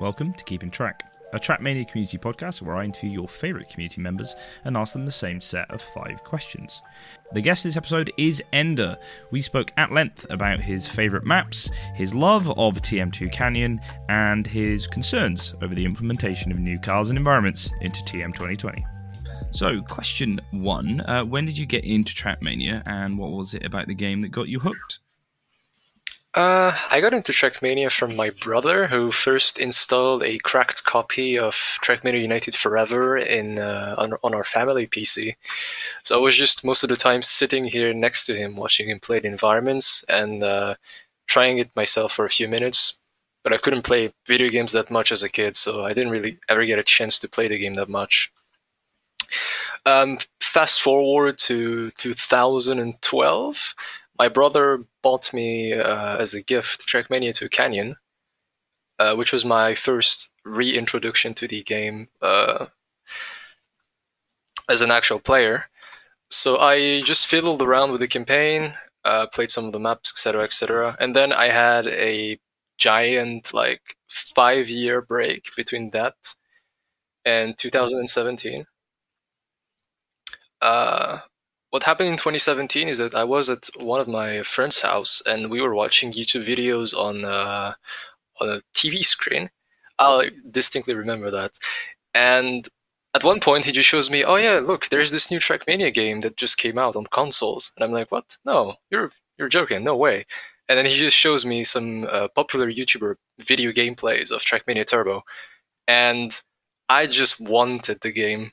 Welcome to Keeping Track, a Trackmania community podcast where I interview your favourite community members and ask them the same set of five questions. The guest this episode is Ender. We spoke at length about his favourite maps, his love of TM2 Canyon, and his concerns over the implementation of new cars and environments into TM 2020. So, question one uh, When did you get into Trackmania, and what was it about the game that got you hooked? Uh, I got into Trackmania from my brother, who first installed a cracked copy of Trackmania United Forever in uh, on, on, our family PC. So I was just most of the time sitting here next to him, watching him play the environments and uh, trying it myself for a few minutes. But I couldn't play video games that much as a kid, so I didn't really ever get a chance to play the game that much. Um, fast forward to 2012 my brother bought me uh, as a gift Trackmania 2 Canyon, uh, which was my first reintroduction to the game uh, as an actual player. So I just fiddled around with the campaign, uh, played some of the maps, etc., etc., and then I had a giant like five year break between that and 2017. Uh, what happened in 2017 is that I was at one of my friend's house and we were watching YouTube videos on uh, on a TV screen. I distinctly remember that. And at one point, he just shows me, "Oh yeah, look, there's this new Trackmania game that just came out on consoles." And I'm like, "What? No, you're you're joking? No way!" And then he just shows me some uh, popular YouTuber video gameplays of Trackmania Turbo, and I just wanted the game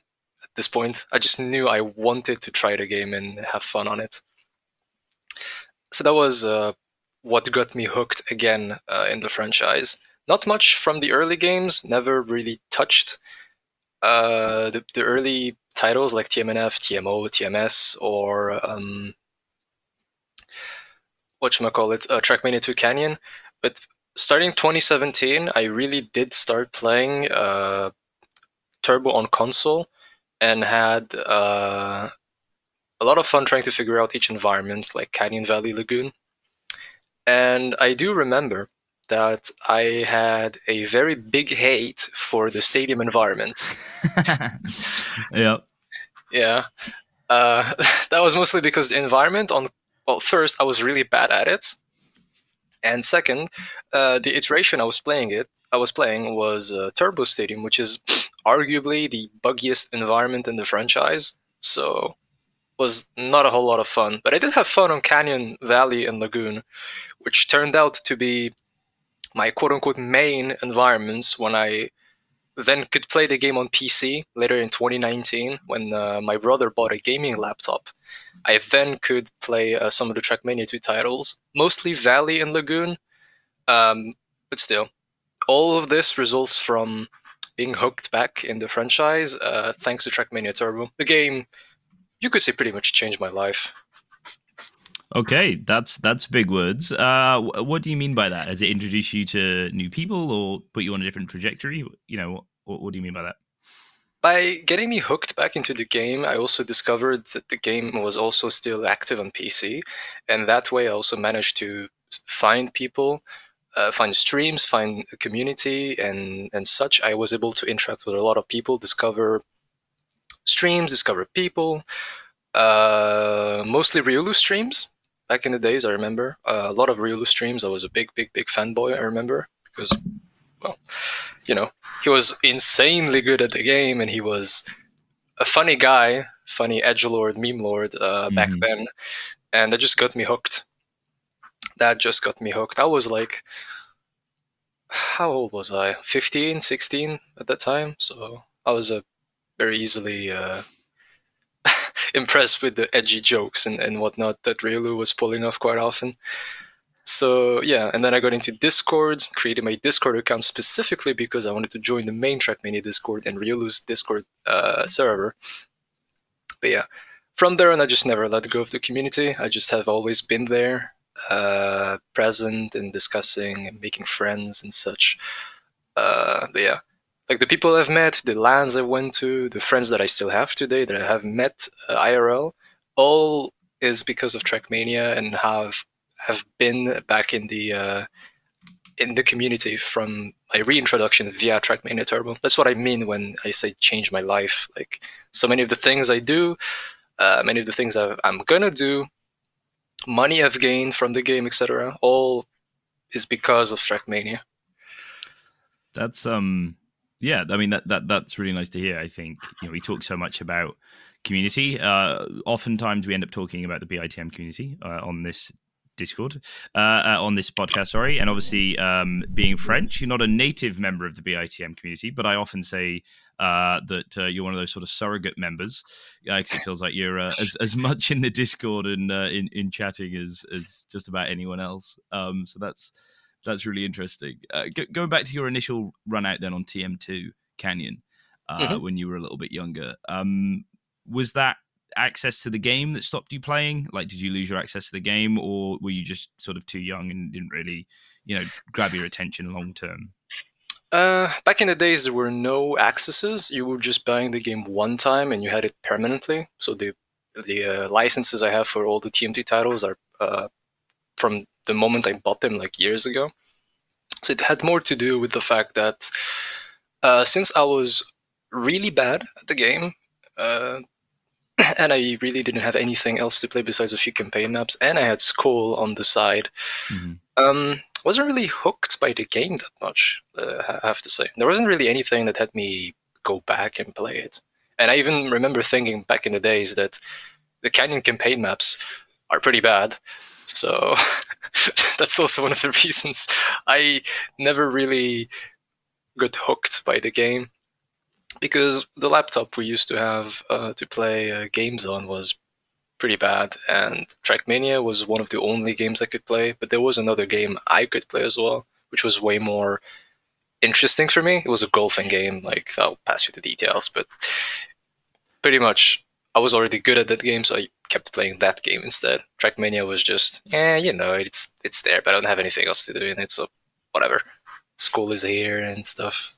this point. I just knew I wanted to try the game and have fun on it. So that was uh, what got me hooked again uh, in the franchise. Not much from the early games, never really touched uh, the, the early titles like TMNF, TMO, TMS, or um, whatchamacallit, uh, Trackmania 2 Canyon. But starting 2017, I really did start playing uh, Turbo on console and had uh, a lot of fun trying to figure out each environment, like Canyon Valley Lagoon. And I do remember that I had a very big hate for the stadium environment. yeah. Yeah. Uh, that was mostly because the environment on well, first I was really bad at it, and second, uh, the iteration I was playing it I was playing was uh, Turbo Stadium, which is arguably the buggiest environment in the franchise. So was not a whole lot of fun. But I did have fun on Canyon Valley and Lagoon, which turned out to be my quote unquote main environments when I then could play the game on PC later in 2019 when uh, my brother bought a gaming laptop. I then could play uh, some of the Trackmania 2 titles, mostly Valley and Lagoon, um, but still. All of this results from being hooked back in the franchise uh, thanks to Trackmania Turbo. The game, you could say, pretty much changed my life. Okay, that's that's big words. Uh, what do you mean by that? Has it introduced you to new people or put you on a different trajectory? You know, what, what do you mean by that? By getting me hooked back into the game, I also discovered that the game was also still active on PC, and that way I also managed to find people uh, find streams, find a community, and and such. I was able to interact with a lot of people, discover streams, discover people. Uh, mostly Riolu streams back in the days. I remember uh, a lot of Riolu streams. I was a big, big, big fanboy. I remember because, well, you know, he was insanely good at the game, and he was a funny guy, funny edge lord, meme lord uh, back mm-hmm. then, and that just got me hooked that just got me hooked. I was like, how old was I? 15, 16 at that time. So I was uh, very easily uh, impressed with the edgy jokes and, and whatnot that Riolu was pulling off quite often. So yeah, and then I got into Discord, created my Discord account specifically because I wanted to join the main Trackmania Discord and Riolu's Discord uh, server. But yeah, from there on, I just never let go of the community. I just have always been there uh, present and discussing and making friends and such. Uh, but yeah, like the people I've met, the lands I went to, the friends that I still have today that I have met uh, IRL, all is because of Trackmania and have have been back in the uh, in the community from my reintroduction via Trackmania Turbo. That's what I mean when I say change my life. Like so many of the things I do, uh, many of the things i am gonna do, money I've gained from the game, etc. All is because of Trackmania. That's um, yeah. I mean that that that's really nice to hear. I think you know we talk so much about community. Uh, oftentimes we end up talking about the BITM community uh, on this Discord uh, uh, on this podcast. Sorry, and obviously, um, being French, you're not a native member of the BITM community, but I often say uh, that uh, you're one of those sort of surrogate members because it feels like you're uh, as as much in the Discord and uh, in in chatting as as just about anyone else. Um, so that's that's really interesting. Going back to your initial run out then on TM2 Canyon mm-hmm. when you were a little bit younger, um, was that access to the game that stopped you playing? Like, did you lose your access to the game, or were you just sort of too young and didn't really, you know, grab your attention long term? Uh, back in the days, there were no accesses. You were just buying the game one time, and you had it permanently. So the the uh, licenses I have for all the TM2 titles are uh, from the moment I bought them, like years ago. So it had more to do with the fact that uh, since I was really bad at the game, uh, and I really didn't have anything else to play besides a few campaign maps, and I had Skoll on the side. Mm-hmm. Um, wasn't really hooked by the game that much, uh, I have to say. There wasn't really anything that had me go back and play it. And I even remember thinking back in the days that the Canyon campaign maps are pretty bad. So that's also one of the reasons I never really got hooked by the game because the laptop we used to have uh, to play uh, games on was pretty bad, and Trackmania was one of the only games I could play. But there was another game I could play as well, which was way more interesting for me. It was a golfing game. Like I'll pass you the details, but pretty much I was already good at that game, so I kept playing that game instead. Trackmania was just, yeah, you know, it's it's there, but I don't have anything else to do in it, so whatever. School is here and stuff.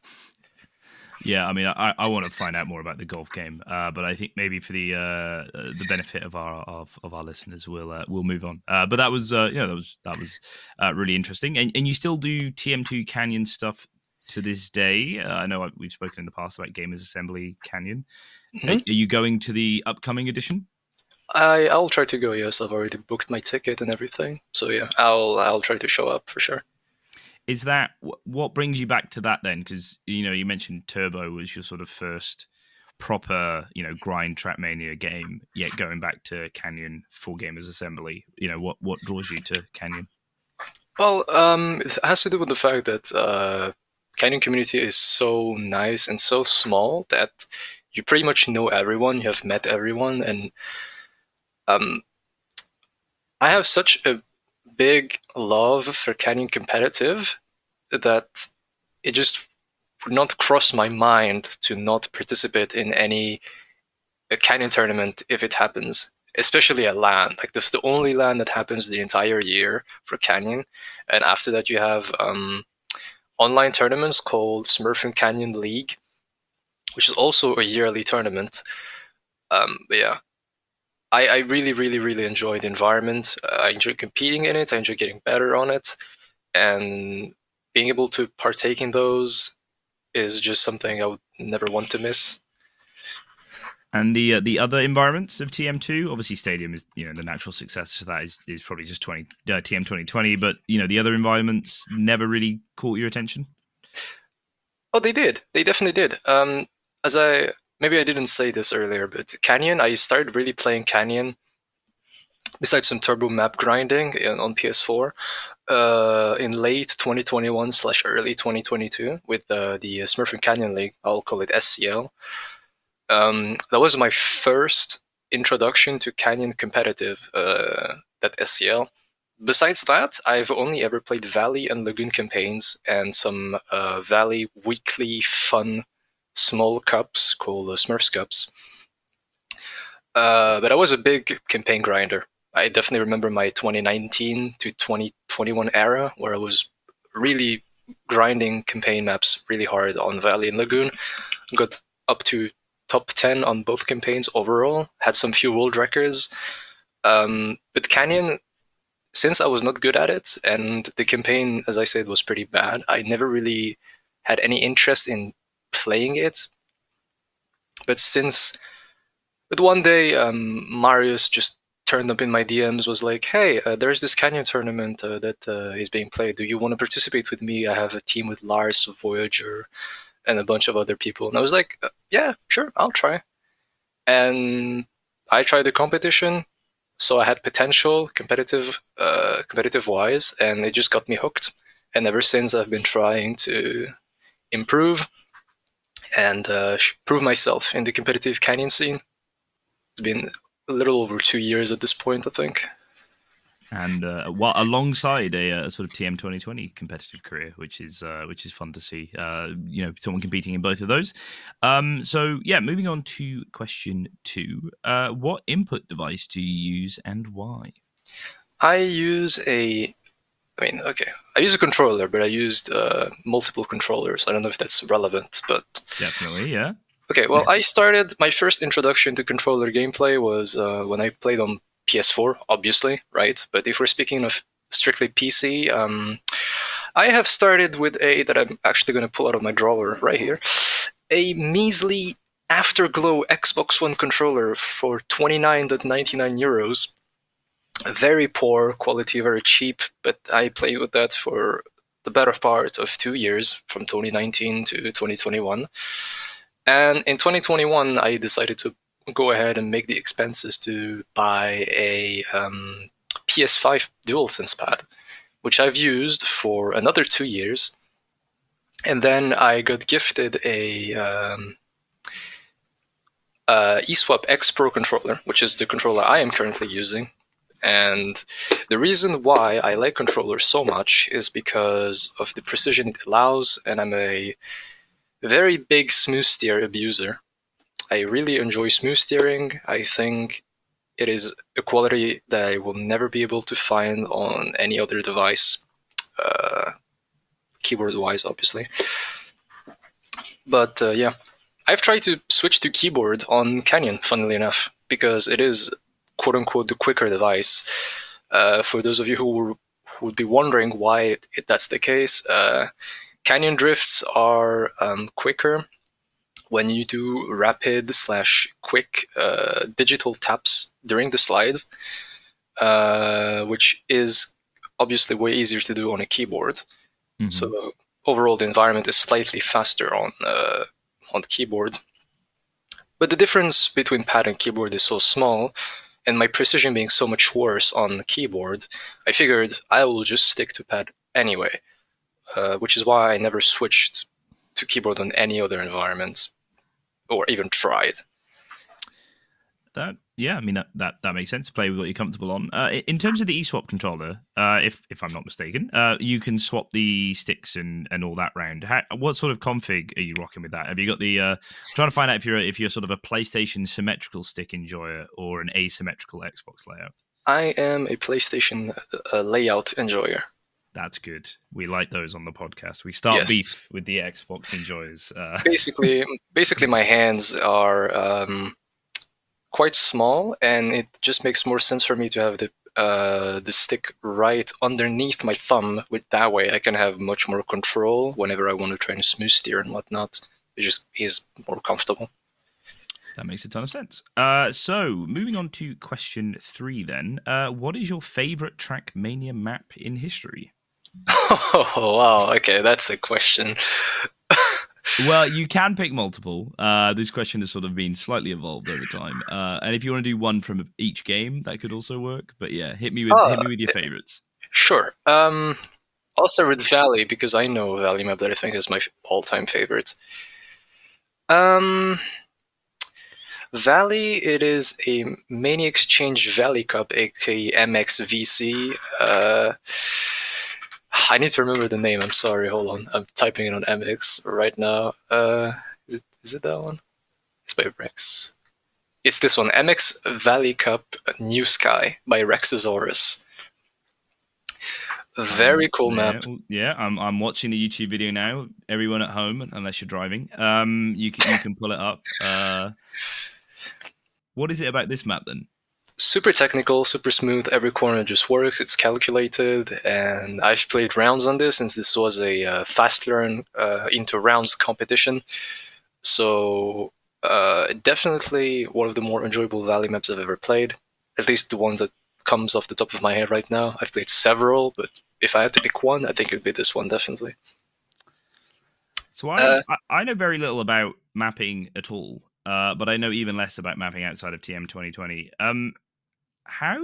Yeah, I mean, I, I want to find out more about the golf game, uh, but I think maybe for the uh, uh, the benefit of our of, of our listeners, we'll uh, we'll move on. Uh, but that was uh, you know that was that was really interesting, and and you still do TM2 Canyon stuff to this day. I know we've spoken in the past about Gamers Assembly Canyon. Mm-hmm. Are, are you going to the upcoming edition? I I'll try to go. Yes, I've already booked my ticket and everything. So yeah, I'll I'll try to show up for sure is that what brings you back to that then? Because you know you mentioned Turbo was your sort of first proper you know grind Trackmania game. Yet going back to Canyon full gamers assembly, you know what what draws you to Canyon? Well, um, it has to do with the fact that uh, Canyon community is so nice and so small that you pretty much know everyone. You have met everyone, and um, I have such a big love for Canyon competitive that it just would not cross my mind to not participate in any Canyon tournament if it happens, especially at LAN. Like this is the only LAN that happens the entire year for Canyon, and after that you have um, online tournaments called Smurfing Canyon League, which is also a yearly tournament. Um, yeah, I, I really, really, really enjoy the environment. Uh, I enjoy competing in it. I enjoy getting better on it, and being able to partake in those is just something I would never want to miss. And the uh, the other environments of TM2, obviously Stadium is you know the natural successor to that is, is probably just 20 uh, TM 2020, but you know the other environments never really caught your attention. Oh, they did. They definitely did. Um, as I maybe I didn't say this earlier, but Canyon, I started really playing Canyon besides some turbo map grinding on PS4 uh, in late 2021 slash early 2022 with uh, the Smurfing Canyon League. I'll call it SCL. Um, that was my first introduction to Canyon competitive. Uh, that SCL. Besides that, I've only ever played Valley and Lagoon campaigns and some uh, Valley weekly fun small cups called uh, Smurfs Cups. Uh, but I was a big campaign grinder. I definitely remember my 2019 to 2021 era where I was really grinding campaign maps really hard on Valley and Lagoon. Got up to top 10 on both campaigns overall. Had some few world records. Um, but Canyon since I was not good at it, and the campaign, as I said, was pretty bad, I never really had any interest in playing it. But since, but one day, um, Marius just turned up in my DMs, was like, "Hey, uh, there's this Canyon tournament uh, that uh, is being played. Do you want to participate with me? I have a team with Lars Voyager, and a bunch of other people." And I was like, uh, "Yeah, sure, I'll try." And I tried the competition so I had potential, competitive, uh, competitive wise, and it just got me hooked. And ever since, I've been trying to improve and uh, prove myself in the competitive canyon scene. It's been a little over two years at this point, I think and uh, what alongside a, a, sort of TM 2020 competitive career, which is uh, which is fun to see. Uh, you know, someone competing in both of those. Um, so yeah, moving on to question two: uh, What input device do you use and why? I use a. I mean, okay, I use a controller, but I used uh, multiple controllers. I don't know if that's relevant, but definitely, yeah. Okay, well, I started my first introduction to controller gameplay was uh, when I played on PS4, obviously, right? But if we're speaking of strictly PC, um, I have started with a that I'm actually going to pull out of my drawer right here, a measly Afterglow Xbox One controller for 29.99 euros. Very poor quality, very cheap, but I played with that for the better part of two years, from 2019 to 2021. And in 2021, I decided to go ahead and make the expenses to buy a um, PS5 DualSense pad, which I've used for another two years. And then I got gifted a um, uh, eSwap X Pro controller, which is the controller I am currently using. And the reason why I like controllers so much is because of the precision it allows, and I'm a very big smooth steer abuser. I really enjoy smooth steering. I think it is a quality that I will never be able to find on any other device, uh, keyboard wise, obviously. But uh, yeah, I've tried to switch to keyboard on Canyon, funnily enough, because it is quote unquote the quicker device. Uh, for those of you who, who would be wondering why it, that's the case, uh, Canyon drifts are um, quicker when you do rapid slash quick uh, digital taps during the slides, uh, which is obviously way easier to do on a keyboard. Mm-hmm. So overall, the environment is slightly faster on uh, on the keyboard. But the difference between pad and keyboard is so small, and my precision being so much worse on the keyboard, I figured I will just stick to pad anyway, uh, which is why I never switched to keyboard on any other environment or even tried. That yeah, I mean that, that that makes sense. To play with what you're comfortable on. Uh, in terms of the eSwap controller, uh, if if I'm not mistaken, uh, you can swap the sticks and, and all that round. How, what sort of config are you rocking with that? Have you got the? Uh, I'm trying to find out if you're if you're sort of a PlayStation symmetrical stick enjoyer or an asymmetrical Xbox layout. I am a PlayStation uh, layout enjoyer. That's good. We like those on the podcast. We start yes. beef with the Xbox enjoyers. Uh. basically, basically, my hands are um, quite small, and it just makes more sense for me to have the uh, the stick right underneath my thumb. With that way, I can have much more control whenever I want to try and smooth steer and whatnot. It just is more comfortable. That makes a ton of sense. Uh, so, moving on to question three, then. Uh, what is your favorite Trackmania map in history? Oh wow! Okay, that's a question. well, you can pick multiple. Uh, this question has sort of been slightly evolved over time, uh, and if you want to do one from each game, that could also work. But yeah, hit me with oh, hit me with your favorites. Sure. Um, I'll start with Valley because I know Valley map that I think is my all-time favorite. Um, Valley, it is a Mania Exchange Valley Cup, aka MXVC. Uh, I need to remember the name. I'm sorry. Hold on. I'm typing it on MX right now. Uh, is it is it that one? It's by Rex. It's this one. MX Valley Cup New Sky by Rexosaurus. Very um, cool map. Yeah, yeah, I'm I'm watching the YouTube video now. Everyone at home, unless you're driving, um, you can you can pull it up. Uh, what is it about this map then? Super technical, super smooth. Every corner just works. It's calculated, and I've played rounds on this since this was a uh, fast learn uh, into rounds competition. So uh, definitely one of the more enjoyable Valley maps I've ever played. At least the one that comes off the top of my head right now. I've played several, but if I had to pick one, I think it'd be this one definitely. So I, uh, I know very little about mapping at all, uh, but I know even less about mapping outside of TM 2020. Um, how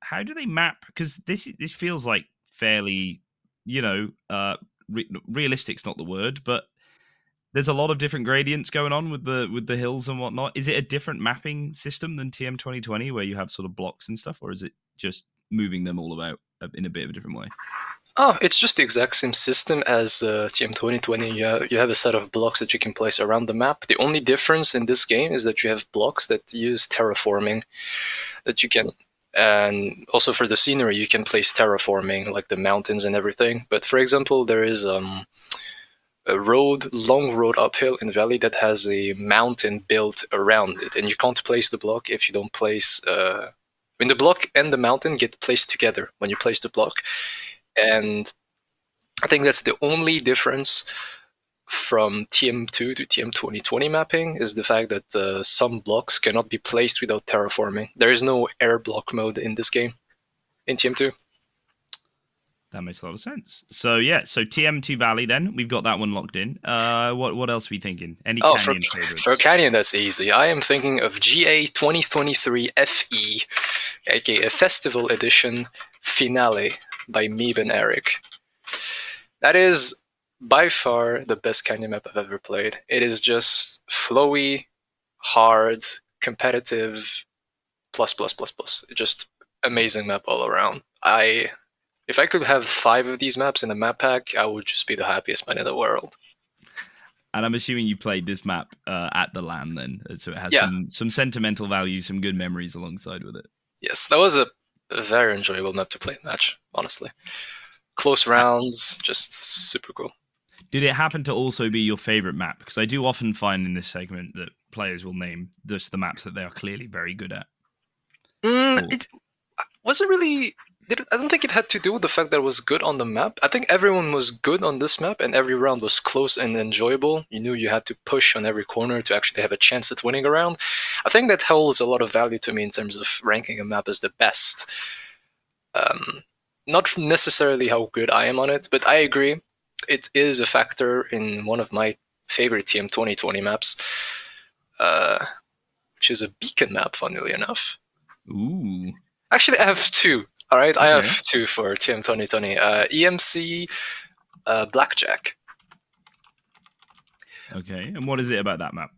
how do they map? Because this this feels like fairly, you know, uh, re- realistic's not the word, but there's a lot of different gradients going on with the with the hills and whatnot. Is it a different mapping system than TM 2020 where you have sort of blocks and stuff, or is it just moving them all about in a bit of a different way? Oh, it's just the exact same system as uh, TM 2020. You have, you have a set of blocks that you can place around the map. The only difference in this game is that you have blocks that use terraforming that you can and also for the scenery you can place terraforming like the mountains and everything but for example there is um, a road long road uphill in the valley that has a mountain built around it and you can't place the block if you don't place uh, when the block and the mountain get placed together when you place the block and I think that's the only difference from TM2 to TM 2020 mapping is the fact that uh, some blocks cannot be placed without terraforming. There is no air block mode in this game in TM2. That makes a lot of sense. So yeah, so TM2 Valley then we've got that one locked in. Uh, what what else are we thinking? Any oh, canyon for, favorites? For canyon, that's easy. I am thinking of GA 2023 FE, aka Festival Edition Finale by Meeb and Eric. That is by far the best canyon map I've ever played. It is just flowy, hard, competitive, plus plus plus plus. Just amazing map all around. I if I could have five of these maps in a map pack, I would just be the happiest man in the world. And I'm assuming you played this map uh, at the LAN then, so it has yeah. some some sentimental value, some good memories alongside with it. Yes, that was a very enjoyable map to play match. Honestly, close rounds, just super cool. Did it happen to also be your favorite map? Because I do often find in this segment that players will name just the maps that they are clearly very good at. Mm, it wasn't really. I don't think it had to do with the fact that it was good on the map. I think everyone was good on this map, and every round was close and enjoyable. You knew you had to push on every corner to actually have a chance at winning a round. I think that holds a lot of value to me in terms of ranking a map as the best. Um, not necessarily how good I am on it, but I agree it is a factor in one of my favorite TM 2020 maps, uh, which is a beacon map, funnily enough. Ooh. Actually, I have two. All right, okay. I have two for TM 2020. Uh, EMC uh, Blackjack. Okay, and what is it about that map?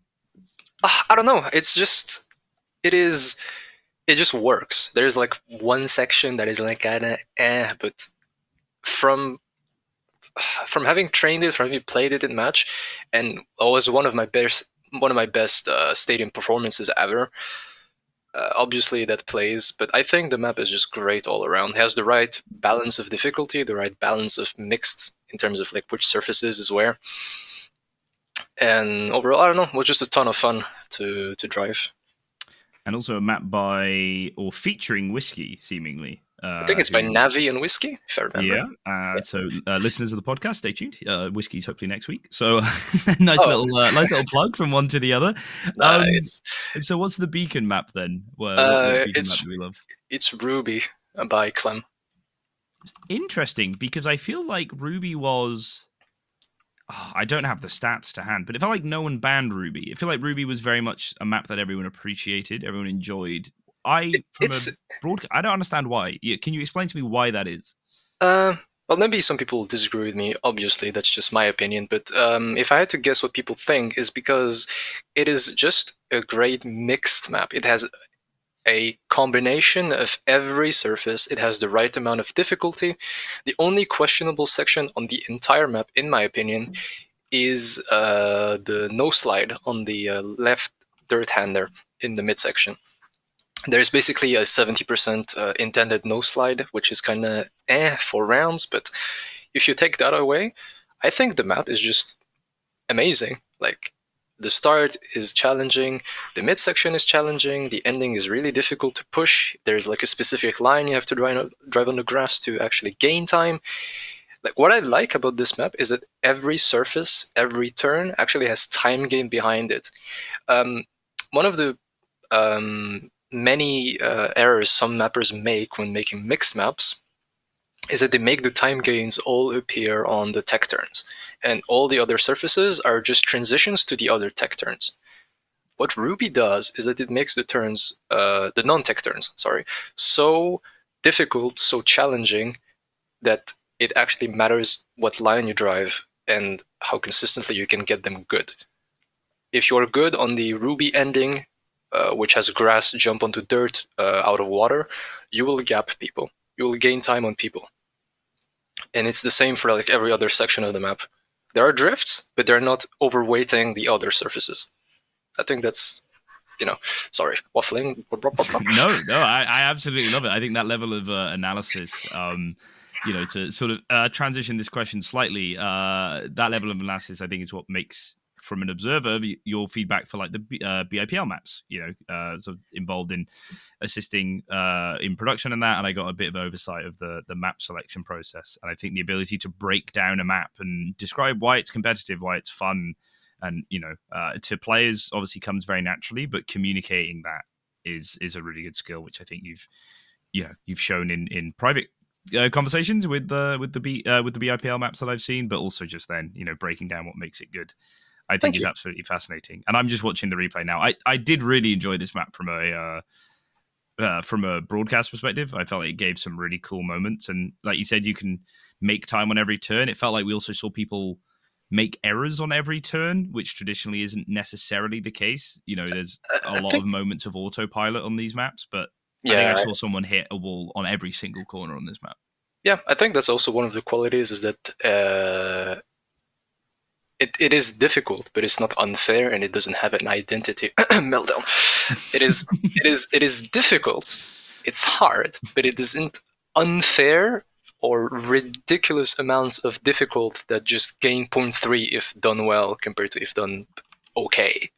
Uh, I don't know. It's just, it is, it just works. There's like one section that is like kind of eh, but from from having trained it, from having played it in match, and it was one of my best one of my best uh, stadium performances ever. Uh, obviously, that plays, but I think the map is just great all around. It has the right balance of difficulty, the right balance of mixed in terms of like which surfaces is where. And overall, I don't know, it was just a ton of fun to to drive. And also a map by or featuring whiskey, seemingly. Uh, I think it's by Navi and Whiskey, if I remember. Yeah. Uh, yeah. So, uh, listeners of the podcast, stay tuned. Uh, Whiskey's hopefully next week. So, nice oh. little, uh, nice little plug from one to the other. Um, nice. So, what's the beacon map then? Where, what, uh, it's, map we love? It's Ruby by Clem. interesting because I feel like Ruby was. Oh, I don't have the stats to hand, but it felt like no one banned Ruby. I feel like Ruby was very much a map that everyone appreciated, everyone enjoyed, I from it's broad, I don't understand why. Can you explain to me why that is? Uh, well, maybe some people disagree with me. Obviously, that's just my opinion. But um, if I had to guess what people think, is because it is just a great mixed map. It has a combination of every surface. It has the right amount of difficulty. The only questionable section on the entire map, in my opinion, is uh, the no slide on the uh, left dirt hander in the midsection there's basically a 70% uh, intended no slide, which is kind of eh for rounds. But if you take that away, I think the map is just amazing. Like the start is challenging, the midsection is challenging, the ending is really difficult to push. There's like a specific line you have to drive, drive on the grass to actually gain time. Like what I like about this map is that every surface, every turn actually has time game behind it. Um, one of the um, many uh, errors some mappers make when making mixed maps is that they make the time gains all appear on the tech turns, and all the other surfaces are just transitions to the other tech turns. What Ruby does is that it makes the turns, uh, the non-tech turns, sorry, so difficult, so challenging that it actually matters what line you drive and how consistently you can get them good. If you're good on the Ruby ending, uh, which has grass jump onto dirt uh, out of water, you will gap people. You will gain time on people and it's the same for like every other section of the map. There are drifts, but they're not overweighting the other surfaces. I think that's, you know, sorry, waffling. no, no, I, I absolutely love it. I think that level of uh, analysis, um, you know, to sort of uh, transition this question slightly, uh, that level of analysis, I think, is what makes from an observer your feedback for like the uh, BIPL maps, you know, uh, sort of involved in assisting uh, in production and that, and I got a bit of oversight of the the map selection process, and I think the ability to break down a map and describe why it's competitive, why it's fun, and you know, uh, to players obviously comes very naturally, but communicating that is is a really good skill, which I think you've you know you've shown in in private uh, conversations with the with the B uh, with the BIPL maps that I've seen, but also just then you know breaking down what makes it good. I think is absolutely fascinating. And I'm just watching the replay now. I, I did really enjoy this map from a uh, uh, from a broadcast perspective. I felt like it gave some really cool moments, and like you said, you can make time on every turn. It felt like we also saw people make errors on every turn, which traditionally isn't necessarily the case. You know, there's a lot of moments of autopilot on these maps, but yeah, I think I saw someone hit a wall on every single corner on this map. Yeah, I think that's also one of the qualities is that uh, it, it is difficult, but it's not unfair, and it doesn't have an identity meltdown. It is it is it is difficult. It's hard, but it isn't unfair or ridiculous amounts of difficult that just gain 0.3 if done well compared to if done okay.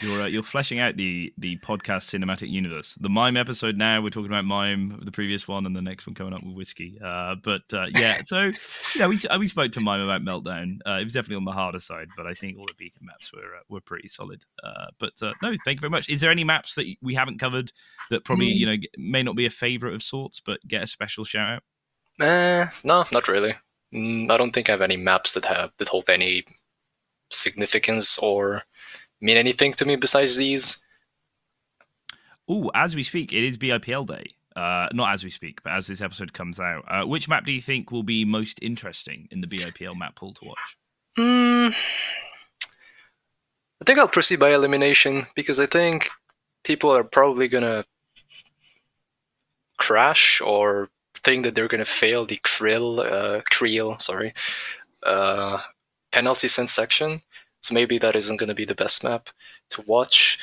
You're uh, you're fleshing out the the podcast cinematic universe. The mime episode now we're talking about mime, the previous one, and the next one coming up with whiskey. Uh, but uh, yeah, so you know we we spoke to mime about meltdown. Uh, it was definitely on the harder side, but I think all the beacon maps were uh, were pretty solid. Uh, but no, thank you very much. Is there any maps that we haven't covered that probably mm. you know may not be a favorite of sorts, but get a special shout out? Uh, no, not really. Mm, I don't think I have any maps that have that hold any significance or mean anything to me besides these? Oh, as we speak, it is BIPL day. Uh, not as we speak, but as this episode comes out, uh, which map do you think will be most interesting in the BIPL map pool to watch? Mm, I think I'll proceed by elimination because I think people are probably gonna crash or think that they're gonna fail the krill, uh, creel, sorry, uh, penalty sense section. So maybe that isn't going to be the best map to watch.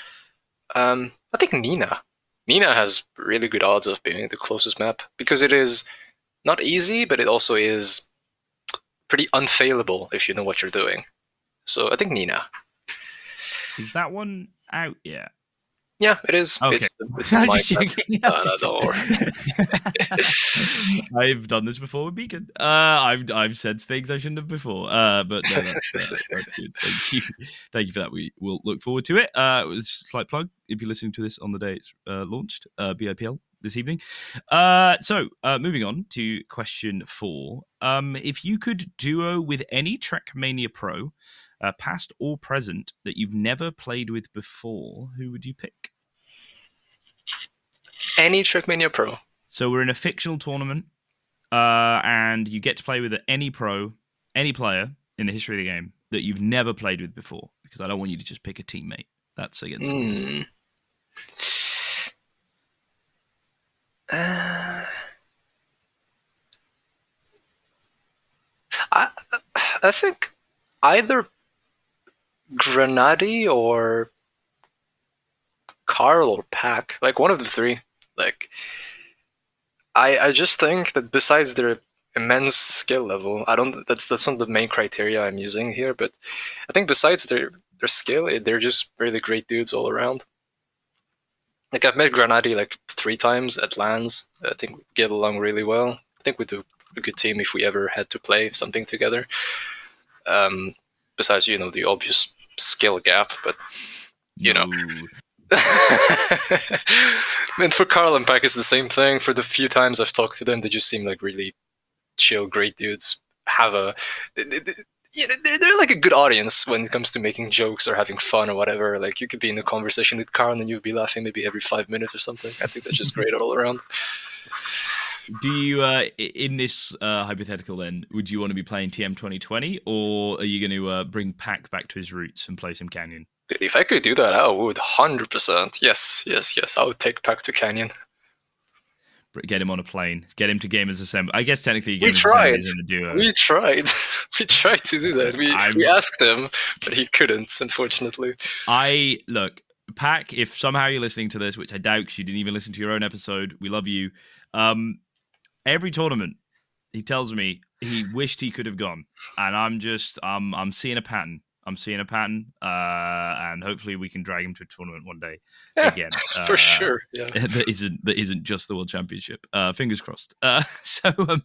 Um, I think Nina. Nina has really good odds of being the closest map because it is not easy, but it also is pretty unfailable if you know what you're doing. So I think Nina. Is that one out yet? Yeah, it is. Okay. It's, it's in my no, no, I've done this before with Beacon. Uh, I've I've said things I shouldn't have before. Uh, but no, that's, uh, that's good. Thank you, thank you for that. We will look forward to it. Uh, it was slight plug if you're listening to this on the day it's uh, launched. Uh, BIPL this evening. Uh, so uh, moving on to question four. Um, if you could duo with any Trackmania Pro uh, past or present, that you've never played with before, who would you pick? Any Trackmania Pro. So we're in a fictional tournament, uh, and you get to play with any pro, any player in the history of the game that you've never played with before. Because I don't want you to just pick a teammate. That's against mm. the rules. Uh, I I think either GranaDy or Carl or Pac, like one of the three. Like, I I just think that besides their immense skill level, I don't. That's that's not the main criteria I'm using here. But I think besides their their skill. They're just really great dudes all around. Like I've met GranaDy like three times at lands. I think we get along really well. I think we'd do a good team if we ever had to play something together. Um, besides, you know, the obvious skill gap, but you know. Hmm. and for Carl and Pac, it's the same thing. For the few times I've talked to them, they just seem like really chill, great dudes. Have a yeah, they're, they're like a good audience when it comes to making jokes or having fun or whatever. Like you could be in a conversation with Carl and you'd be laughing maybe every five minutes or something. I think that's just great all around. Do you, uh, in this uh, hypothetical, then, would you want to be playing TM 2020 or are you going to uh, bring Pac back to his roots and play some Canyon? If I could do that, I would 100%. Yes, yes, yes. I would take Pac to Canyon get him on a plane, get him to Gamers Assembly. I guess technically, Gamers we tried. is in the duo. We tried. we tried to do that. We I'm... we asked him, but he couldn't, unfortunately. I look, Pac. If somehow you're listening to this, which I doubt, because you didn't even listen to your own episode, we love you. Um, every tournament, he tells me he wished he could have gone, and I'm just, um, I'm seeing a pattern. I'm seeing a pattern, uh, and hopefully we can drag him to a tournament one day yeah, again. for uh, sure. Yeah, that isn't that isn't just the World Championship. Uh, fingers crossed. Uh, so. Um,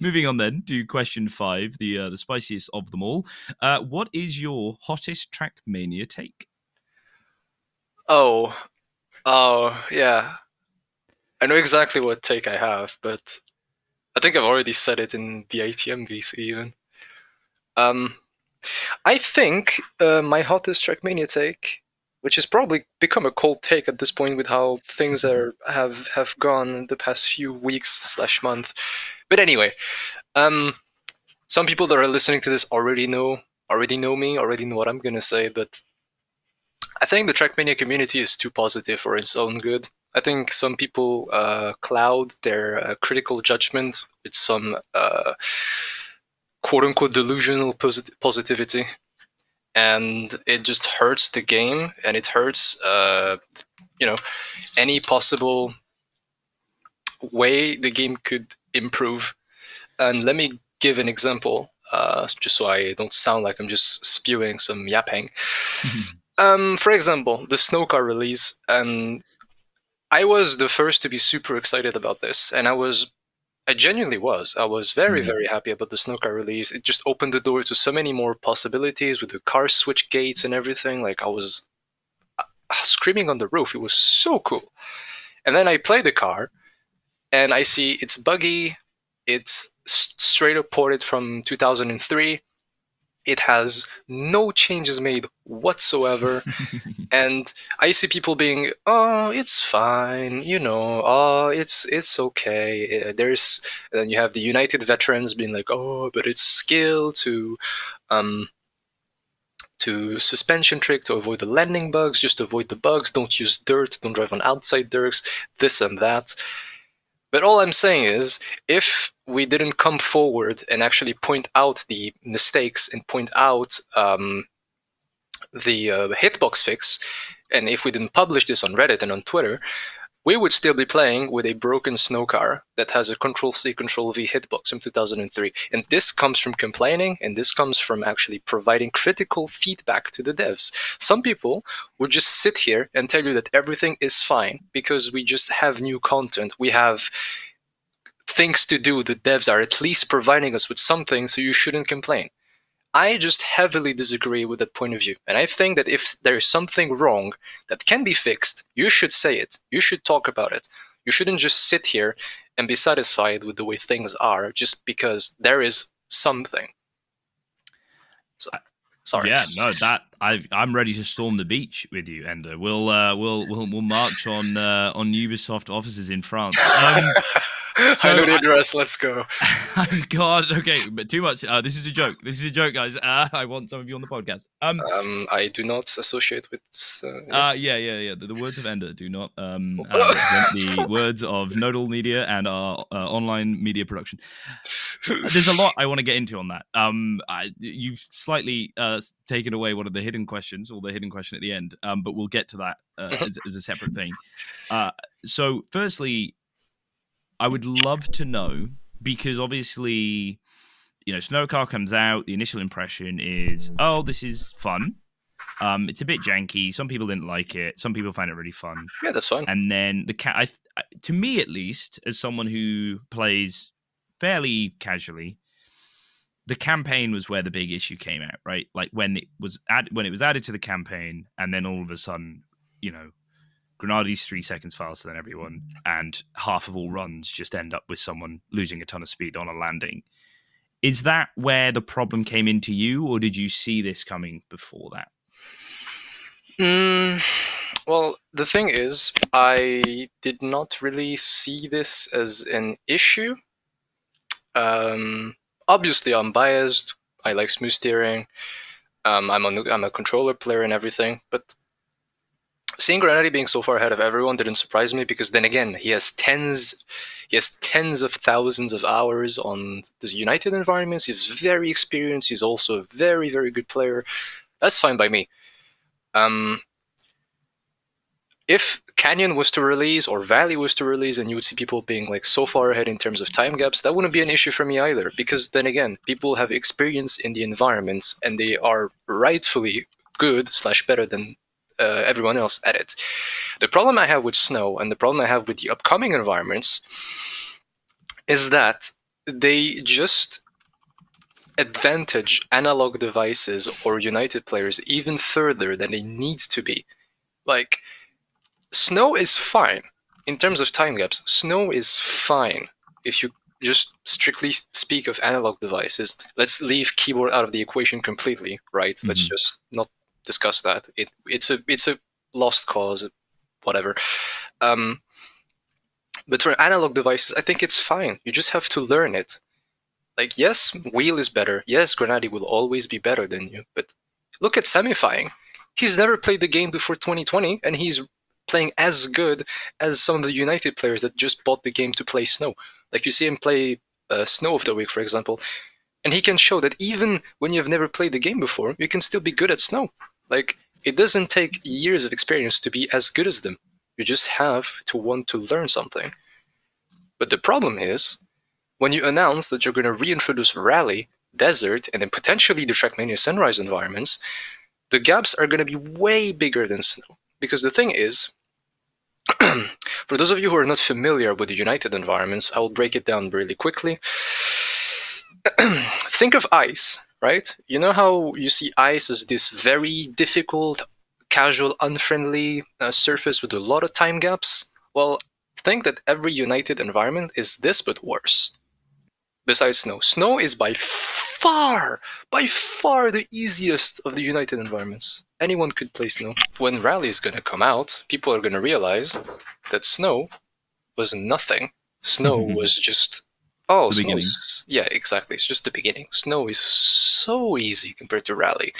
moving on then to question five, the uh, the spiciest of them all. Uh, what is your hottest track mania take? Oh, oh yeah, I know exactly what take I have, but I think I've already said it in the ATM VC even. Um, I think uh, my hottest Trackmania take, which has probably become a cold take at this point with how things are have have gone the past few weeks slash month. But anyway, um, some people that are listening to this already know already know me, already know what I'm gonna say, but I think the Trackmania community is too positive for its own good. I think some people uh, cloud their uh, critical judgment with some uh, quote unquote delusional posit- positivity. And it just hurts the game and it hurts uh, you know any possible way the game could improve. And let me give an example uh, just so i don't sound like i'm just spewing some yapping um, for example the snow car release and i was the first to be super excited about this and i was I genuinely was. I was very, mm. very happy about the snowcar release. It just opened the door to so many more possibilities with the car switch gates and everything. Like I was uh, screaming on the roof. It was so cool. And then I play the car, and I see it's buggy. It's straight up ported from 2003. It has no changes made whatsoever. and I see people being, "Oh, it's fine, you know. Oh, it's it's okay." Uh, there's and then you have the United veterans being like, "Oh, but it's skill to um to suspension trick to avoid the landing bugs, just avoid the bugs, don't use dirt, don't drive on outside dirts, this and that." But all I'm saying is, if we didn't come forward and actually point out the mistakes and point out um, the uh, hitbox fix, and if we didn't publish this on Reddit and on Twitter, we would still be playing with a broken snow car that has a Control C, Control V hitbox from 2003. And this comes from complaining, and this comes from actually providing critical feedback to the devs. Some people would just sit here and tell you that everything is fine because we just have new content. We have things to do. The devs are at least providing us with something, so you shouldn't complain. I just heavily disagree with that point of view. And I think that if there is something wrong that can be fixed, you should say it. You should talk about it. You shouldn't just sit here and be satisfied with the way things are just because there is something. So, sorry. Yeah, no, that I I'm ready to storm the beach with you, Ender. We'll uh, we'll we'll we'll march on uh, on Ubisoft offices in France. Um, So I know the address. Let's go. God, okay, but too much. Uh, this is a joke. This is a joke, guys. Uh, I want some of you on the podcast. Um, um I do not associate with. Uh, yeah. Uh, yeah, yeah, yeah. The, the, words of Ender do not um uh, the words of Nodal Media and our uh, online media production. There's a lot I want to get into on that. Um, I, you've slightly uh, taken away one of the hidden questions, or the hidden question at the end. Um, but we'll get to that uh, as, as a separate thing. Uh, so, firstly, I would love to know because obviously, you know, Snowcar comes out. The initial impression is, oh, this is fun. Um, it's a bit janky. Some people didn't like it. Some people find it really fun. Yeah, that's fine. And then the cat, I, to me at least, as someone who plays fairly casually, the campaign was where the big issue came out, right? Like when it was add, when it was added to the campaign, and then all of a sudden, you know, GranaDy's three seconds faster than everyone, and half of all runs just end up with someone losing a ton of speed on a landing. Is that where the problem came into you, or did you see this coming before that? Mm, well, the thing is, I did not really see this as an issue. Um, obviously, I'm biased. I like smooth steering. Um, I'm a I'm a controller player and everything, but seeing GranaDy being so far ahead of everyone didn't surprise me because then again he has tens he has tens of thousands of hours on the United environments. He's very experienced. He's also a very very good player. That's fine by me. Um, if Canyon was to release or Valley was to release, and you would see people being like so far ahead in terms of time gaps, that wouldn't be an issue for me either. Because then again, people have experience in the environments, and they are rightfully good slash better than uh, everyone else at it. The problem I have with snow and the problem I have with the upcoming environments is that they just advantage analog devices or United players even further than they need to be. Like Snow is fine in terms of time gaps. Snow is fine if you just strictly speak of analog devices. Let's leave keyboard out of the equation completely, right? Mm-hmm. Let's just not discuss that. It it's a it's a lost cause, whatever. Um, but for analog devices, I think it's fine. You just have to learn it. Like, yes, wheel is better. Yes, GranaDy will always be better than you. But look at Semifying. He's never played the game before 2020, and he's playing as good as some of the United players that just bought the game to play Snow. Like you see him play uh, Snow of the Week, for example, and he can show that even when you've never played the game before, you can still be good at Snow. Like it doesn't take years of experience to be as good as them. You just have to want to learn something. But the problem is, when you announce that you're going to reintroduce Rally, Desert, and then potentially the Trackmania Sunrise environments, the gaps are going to be way bigger than Snow. Because the thing is, For those of you who are not familiar with the United environments, I will break it down really quickly. Think of ice, right? You know how you see ice as this very difficult, casual, unfriendly uh, surface with a lot of time gaps? Well, think that every United environment is this but worse. Besides snow, snow is by far, by far the easiest of the United environments anyone could play Snow. When Rally is going to come out, people are going to realize that Snow was nothing. Snow was just oh, the Snow is, yeah, exactly. It's just the beginning. Snow is so easy compared to Rally.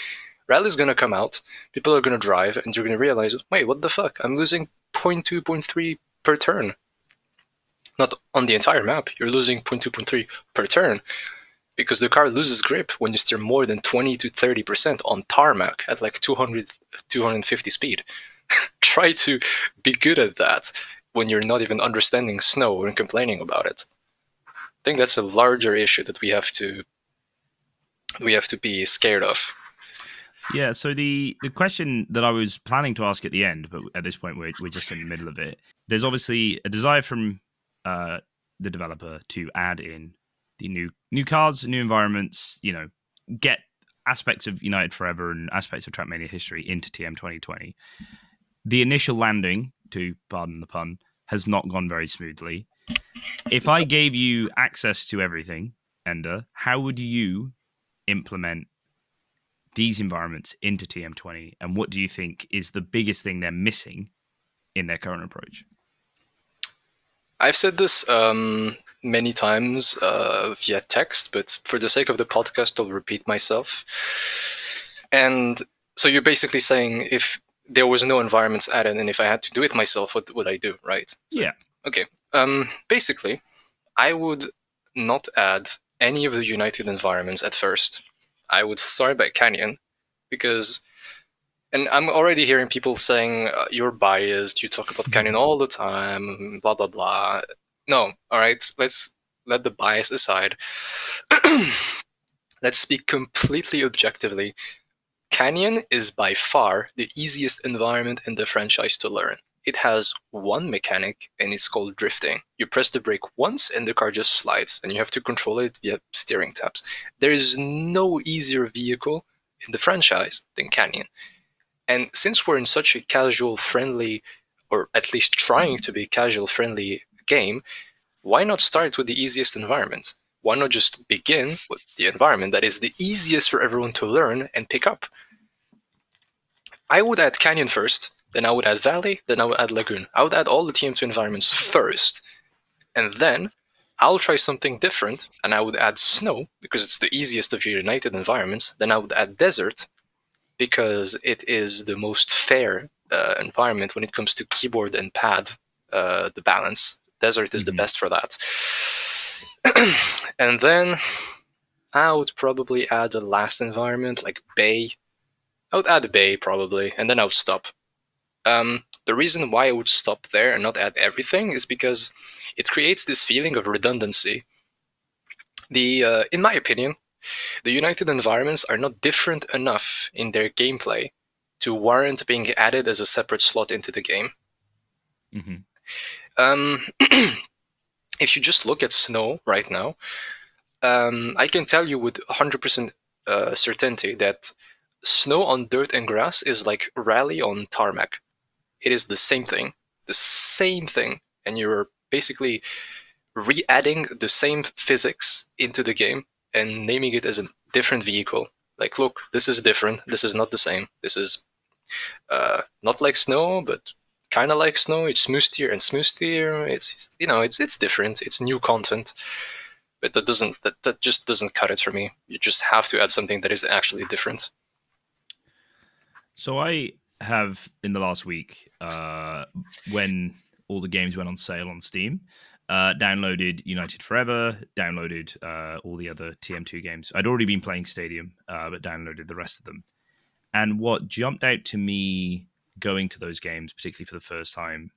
Rally is going to come out. People are going to drive, and you're going to realize, wait, what the fuck? I'm losing 0.2, 0.3 per turn. Not on the entire map. You're losing 0.2, 0.3 per turn because the car loses grip when you steer more than 20 to 30% on tarmac at like 200 250 speed. Try to be good at that when you're not even understanding snow and complaining about it. I think that's a larger issue that we have to we have to be scared of. Yeah so the the question that i was planning to ask at the end but at this point we're, we're just in the middle of it. There's obviously a desire from uh, the developer to add in the new new cards, new environments. You know, get aspects of United Forever and aspects of Trackmania history into TM 2020. The initial landing, to pardon the pun, has not gone very smoothly. If I gave you access to everything, Ender, how would you implement these environments into TM20? And what do you think is the biggest thing they're missing in their current approach? I've said this um, many times uh, via text, but for the sake of the podcast, I'll repeat myself. And so you're basically saying if there was no environments added, and if I had to do it myself, what would I do, right? So, yeah. Okay. Um, basically, I would not add any of the United environments at first. I would start by Canyon because and I'm already hearing people saying uh, you're biased. You talk about Canyon all the time, blah blah blah. No, all right. Let's let the bias aside. let's speak completely objectively. Canyon is by far the easiest environment in the franchise to learn. It has one mechanic and it's called drifting. You press the brake once and the car just slides and you have to control it via steering taps. There is no easier vehicle in the franchise than Canyon. And since we're in such a casual friendly, or at least trying to be casual friendly game, why not start with the easiest environment? Why not just begin with the environment that is the easiest for everyone to learn and pick up? I would add Canyon first, then I would add Valley, then I would add Lagoon. I would add all the TM2 environments first, and then I'll try something different, and I would add Snow because it's the easiest of your United environments. Then I would add Desert because it is the most fair uh, environment when it comes to keyboard and pad, uh, the balance. Desert is mm-hmm. the best for that. and then I would probably add the last environment, like Bay. I would add Bay probably, and then I would stop. Um, the reason why I would stop there and not add everything is because it creates this feeling of redundancy. The, uh, in my opinion, the United environments are not different enough in their gameplay to warrant being added as a separate slot into the game. Mm-hmm. Um, if you just look at snow right now, um, I can tell you with 100% uh, certainty that snow on dirt and grass is like rally on tarmac. It is the same thing, the same thing, and you're basically re-adding the same physics into the game and naming it as a different vehicle. Like, look, this is different. This is not the same. This is uh, not like snow, but kind of like snow. It's smoothier and smoothier. It's you know, it's it's different. It's new content, but that doesn't that that just doesn't cut it for me. You just have to add something that is actually different. So I have in the last week, uh, when all the games went on sale on Steam, uh, downloaded United Forever, downloaded uh, all the other TM2 games. I'd already been playing Stadium, uh, but downloaded the rest of them. And what jumped out to me going to those games, particularly for the first time,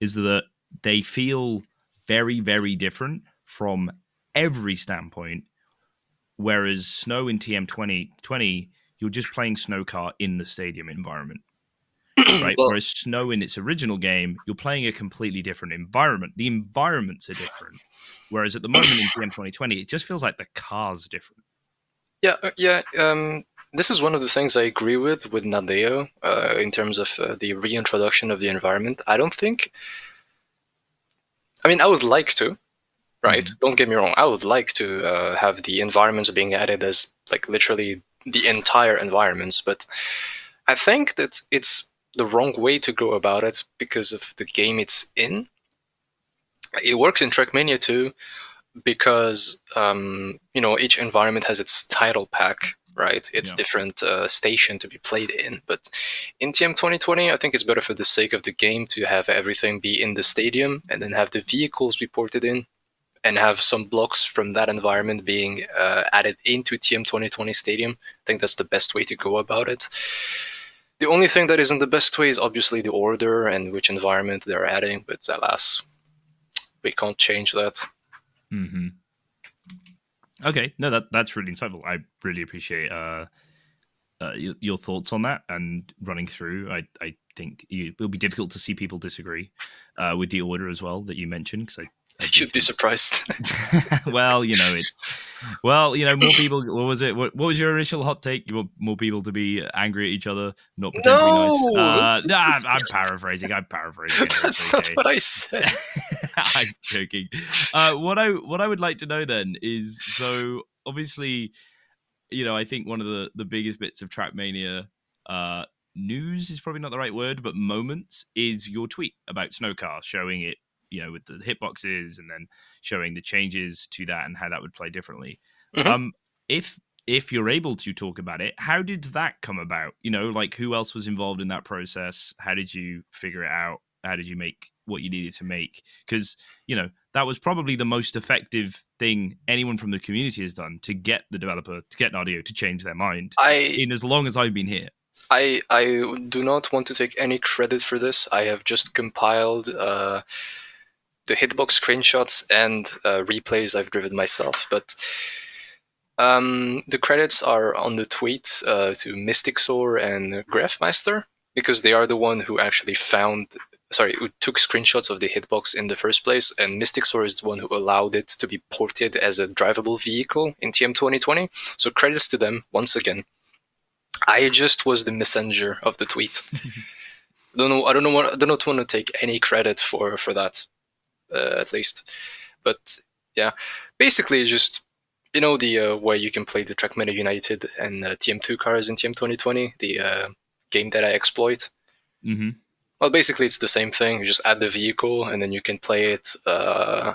is that they feel very, very different from every standpoint. Whereas Snow in TM 2020, you're just playing Snow Car in the stadium environment right? well, Whereas Snow in its original game, you're playing a completely different environment. The environments are different. Whereas at the moment in TM 2020, it just feels like the car's different. Yeah, uh, yeah. Um, this is one of the things I agree with with Nadeo uh, in terms of uh, the reintroduction of the environment. I don't think. I mean, I would like to, right? Mm-hmm. Don't get me wrong. I would like to uh, have the environments being added as like literally the entire environments, but I think that it's the wrong way to go about it because of the game it's in. It works in Trackmania too, because um, you know each environment has its title pack, right? It's yeah. different uh, station to be played in. But in TM 2020, I think it's better for the sake of the game to have everything be in the stadium and then have the vehicles reported in, and have some blocks from that environment being uh, added into TM 2020 Stadium. I think that's the best way to go about it. The only thing that isn't the best way is obviously the order and which environment they're adding, but alas, we can't change that. Mm-hmm. Okay, no, that that's really insightful. I really appreciate uh, uh, your, your, thoughts on that and running through. I I think you, it'll be difficult to see people disagree uh, with the order as well that you mentioned because I I should be surprised. well, you know, it's well, you know, more people. What was it? What, what, was your initial hot take? You want more people to be angry at each other, not pretend no! to be nice. Uh, nah, I'm, I'm, paraphrasing. I'm paraphrasing. That's okay. not what I said. I'm joking. Uh, what I what I would like to know then is so obviously, you know, I think one of the the biggest bits of Trackmania. Uh, news is probably not the right word, but moments is your tweet about Snowcar showing it you know with the hitboxes and then showing the changes to that and how that would play differently. Mm-hmm. Um, if if you're able to talk about it, how did that come about? You know, like who else was involved in that process? How did you figure it out? How did you make what you needed to make? Because you know that was probably the most effective thing anyone from the community has done to get the developer to get Nadeo to change their mind. I in as long as I've been here. I I do not want to take any credit for this. I have just compiled. Uh, the hitbox screenshots and uh, replays I've driven myself. But Um, the credits are on the tweet uh, to Mystic-Zor and Graphmaster because they are the one who actually found, sorry, who took screenshots of the hitbox in the first place, and Mystic-Zor is the one who allowed it to be ported as a drivable vehicle in TM 2020. So credits to them once again. I just was the messenger of the tweet. don't know. I don't know. What, I don't want to take any credit for for that, uh, at least. But yeah, basically, just you know the uh, where you can play the Trackmania United and uh, TM2 cars in TM 2020, the uh, game that I exploit. Mm-hmm. Well, basically, it's the same thing. You just add the vehicle, and then you can play it uh,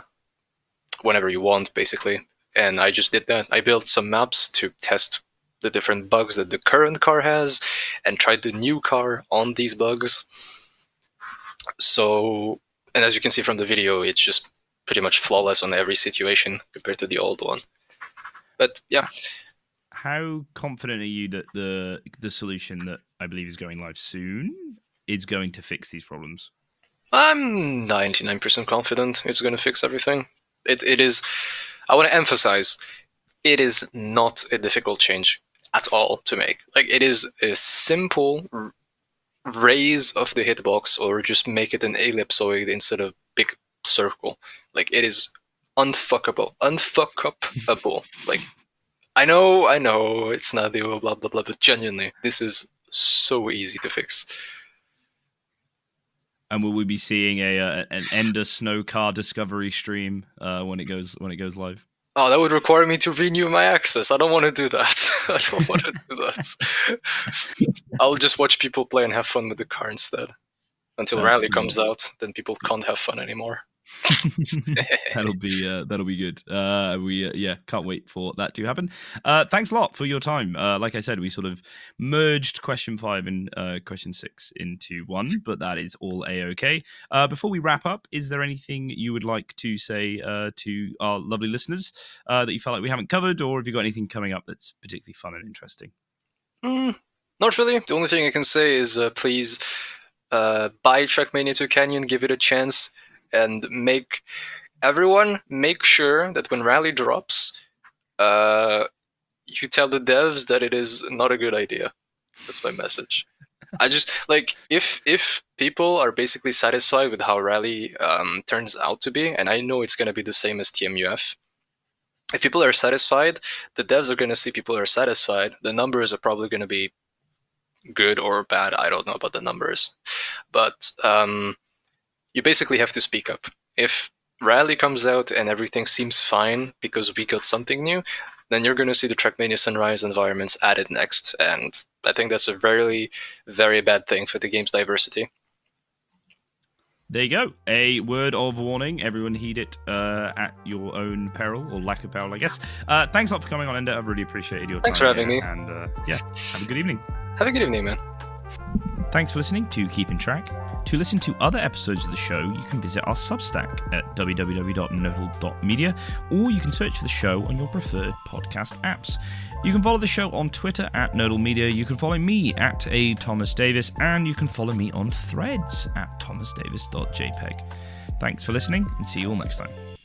whenever you want, basically. And I just did that. I built some maps to test the different bugs that the current car has, and tried the new car on these bugs. So, and as you can see from the video, it's just pretty much flawless on every situation compared to the old one. But yeah, How confident are you that the the solution that I believe is going live soon is going to fix these problems? I'm 99% confident it's going to fix everything. It, it is, I want to emphasize, it is not a difficult change at all to make. Like, it is a simple raise of the hitbox or just make it an ellipsoid instead of big circle. Like, it is unfuckable. Unfuckable. like, I know, I know, it's not the blah, blah, blah, but genuinely, this is so easy to fix. And will we be seeing a, uh an Ender Snow Car Discovery stream uh, when it goes when it goes live? Oh, that would require me to renew my access. I don't want to do that. I don't want to do that. I'll just watch people play and have fun with the car instead. Until That's Rally comes out, then people can't have fun anymore. that'll be uh, that'll be good. Uh, we uh, yeah can't wait for that to happen. Uh, thanks a lot for your time. Uh, like I said, we sort of merged question five and uh, question six into one, but that is all a okay. Uh, before we wrap up, is there anything you would like to say uh, to our lovely listeners uh, that you felt like we haven't covered, or have you got anything coming up that's particularly fun and interesting? Mm, not really. The only thing I can say is uh, please uh, buy Trackmania 2 Canyon, give it a chance, and make everyone make sure that when Rally drops, uh, you tell the devs that it is not a good idea. That's my message. I just like if if people are basically satisfied with how Rally um, turns out to be, and I know it's going to be the same as TMUF. If people are satisfied, the devs are going to see people are satisfied. The numbers are probably going to be good or bad. I don't know about the numbers, but um, you basically have to speak up. If Rally comes out and everything seems fine because we got something new, then you're going to see the Trackmania Sunrise environments added next, and I think that's a very, very bad thing for the game's diversity. There you go. A word of warning. Everyone heed it uh, at your own peril or lack of peril, I guess. Uh, thanks a lot for coming on, Ender. I really appreciated your time. Thanks for having me. And uh, yeah, have a good evening. Have a good evening, man. Thanks for listening to Keeping Track. To listen to other episodes of the show, you can visit our Substack at www.nodal.media, or you can search for the show on your preferred podcast apps. You can follow the show on Twitter at Nodal Media, you can follow me at A Thomas Davis, and you can follow me on threads at thomasdavis.jpg. Thanks for listening, and see you all next time.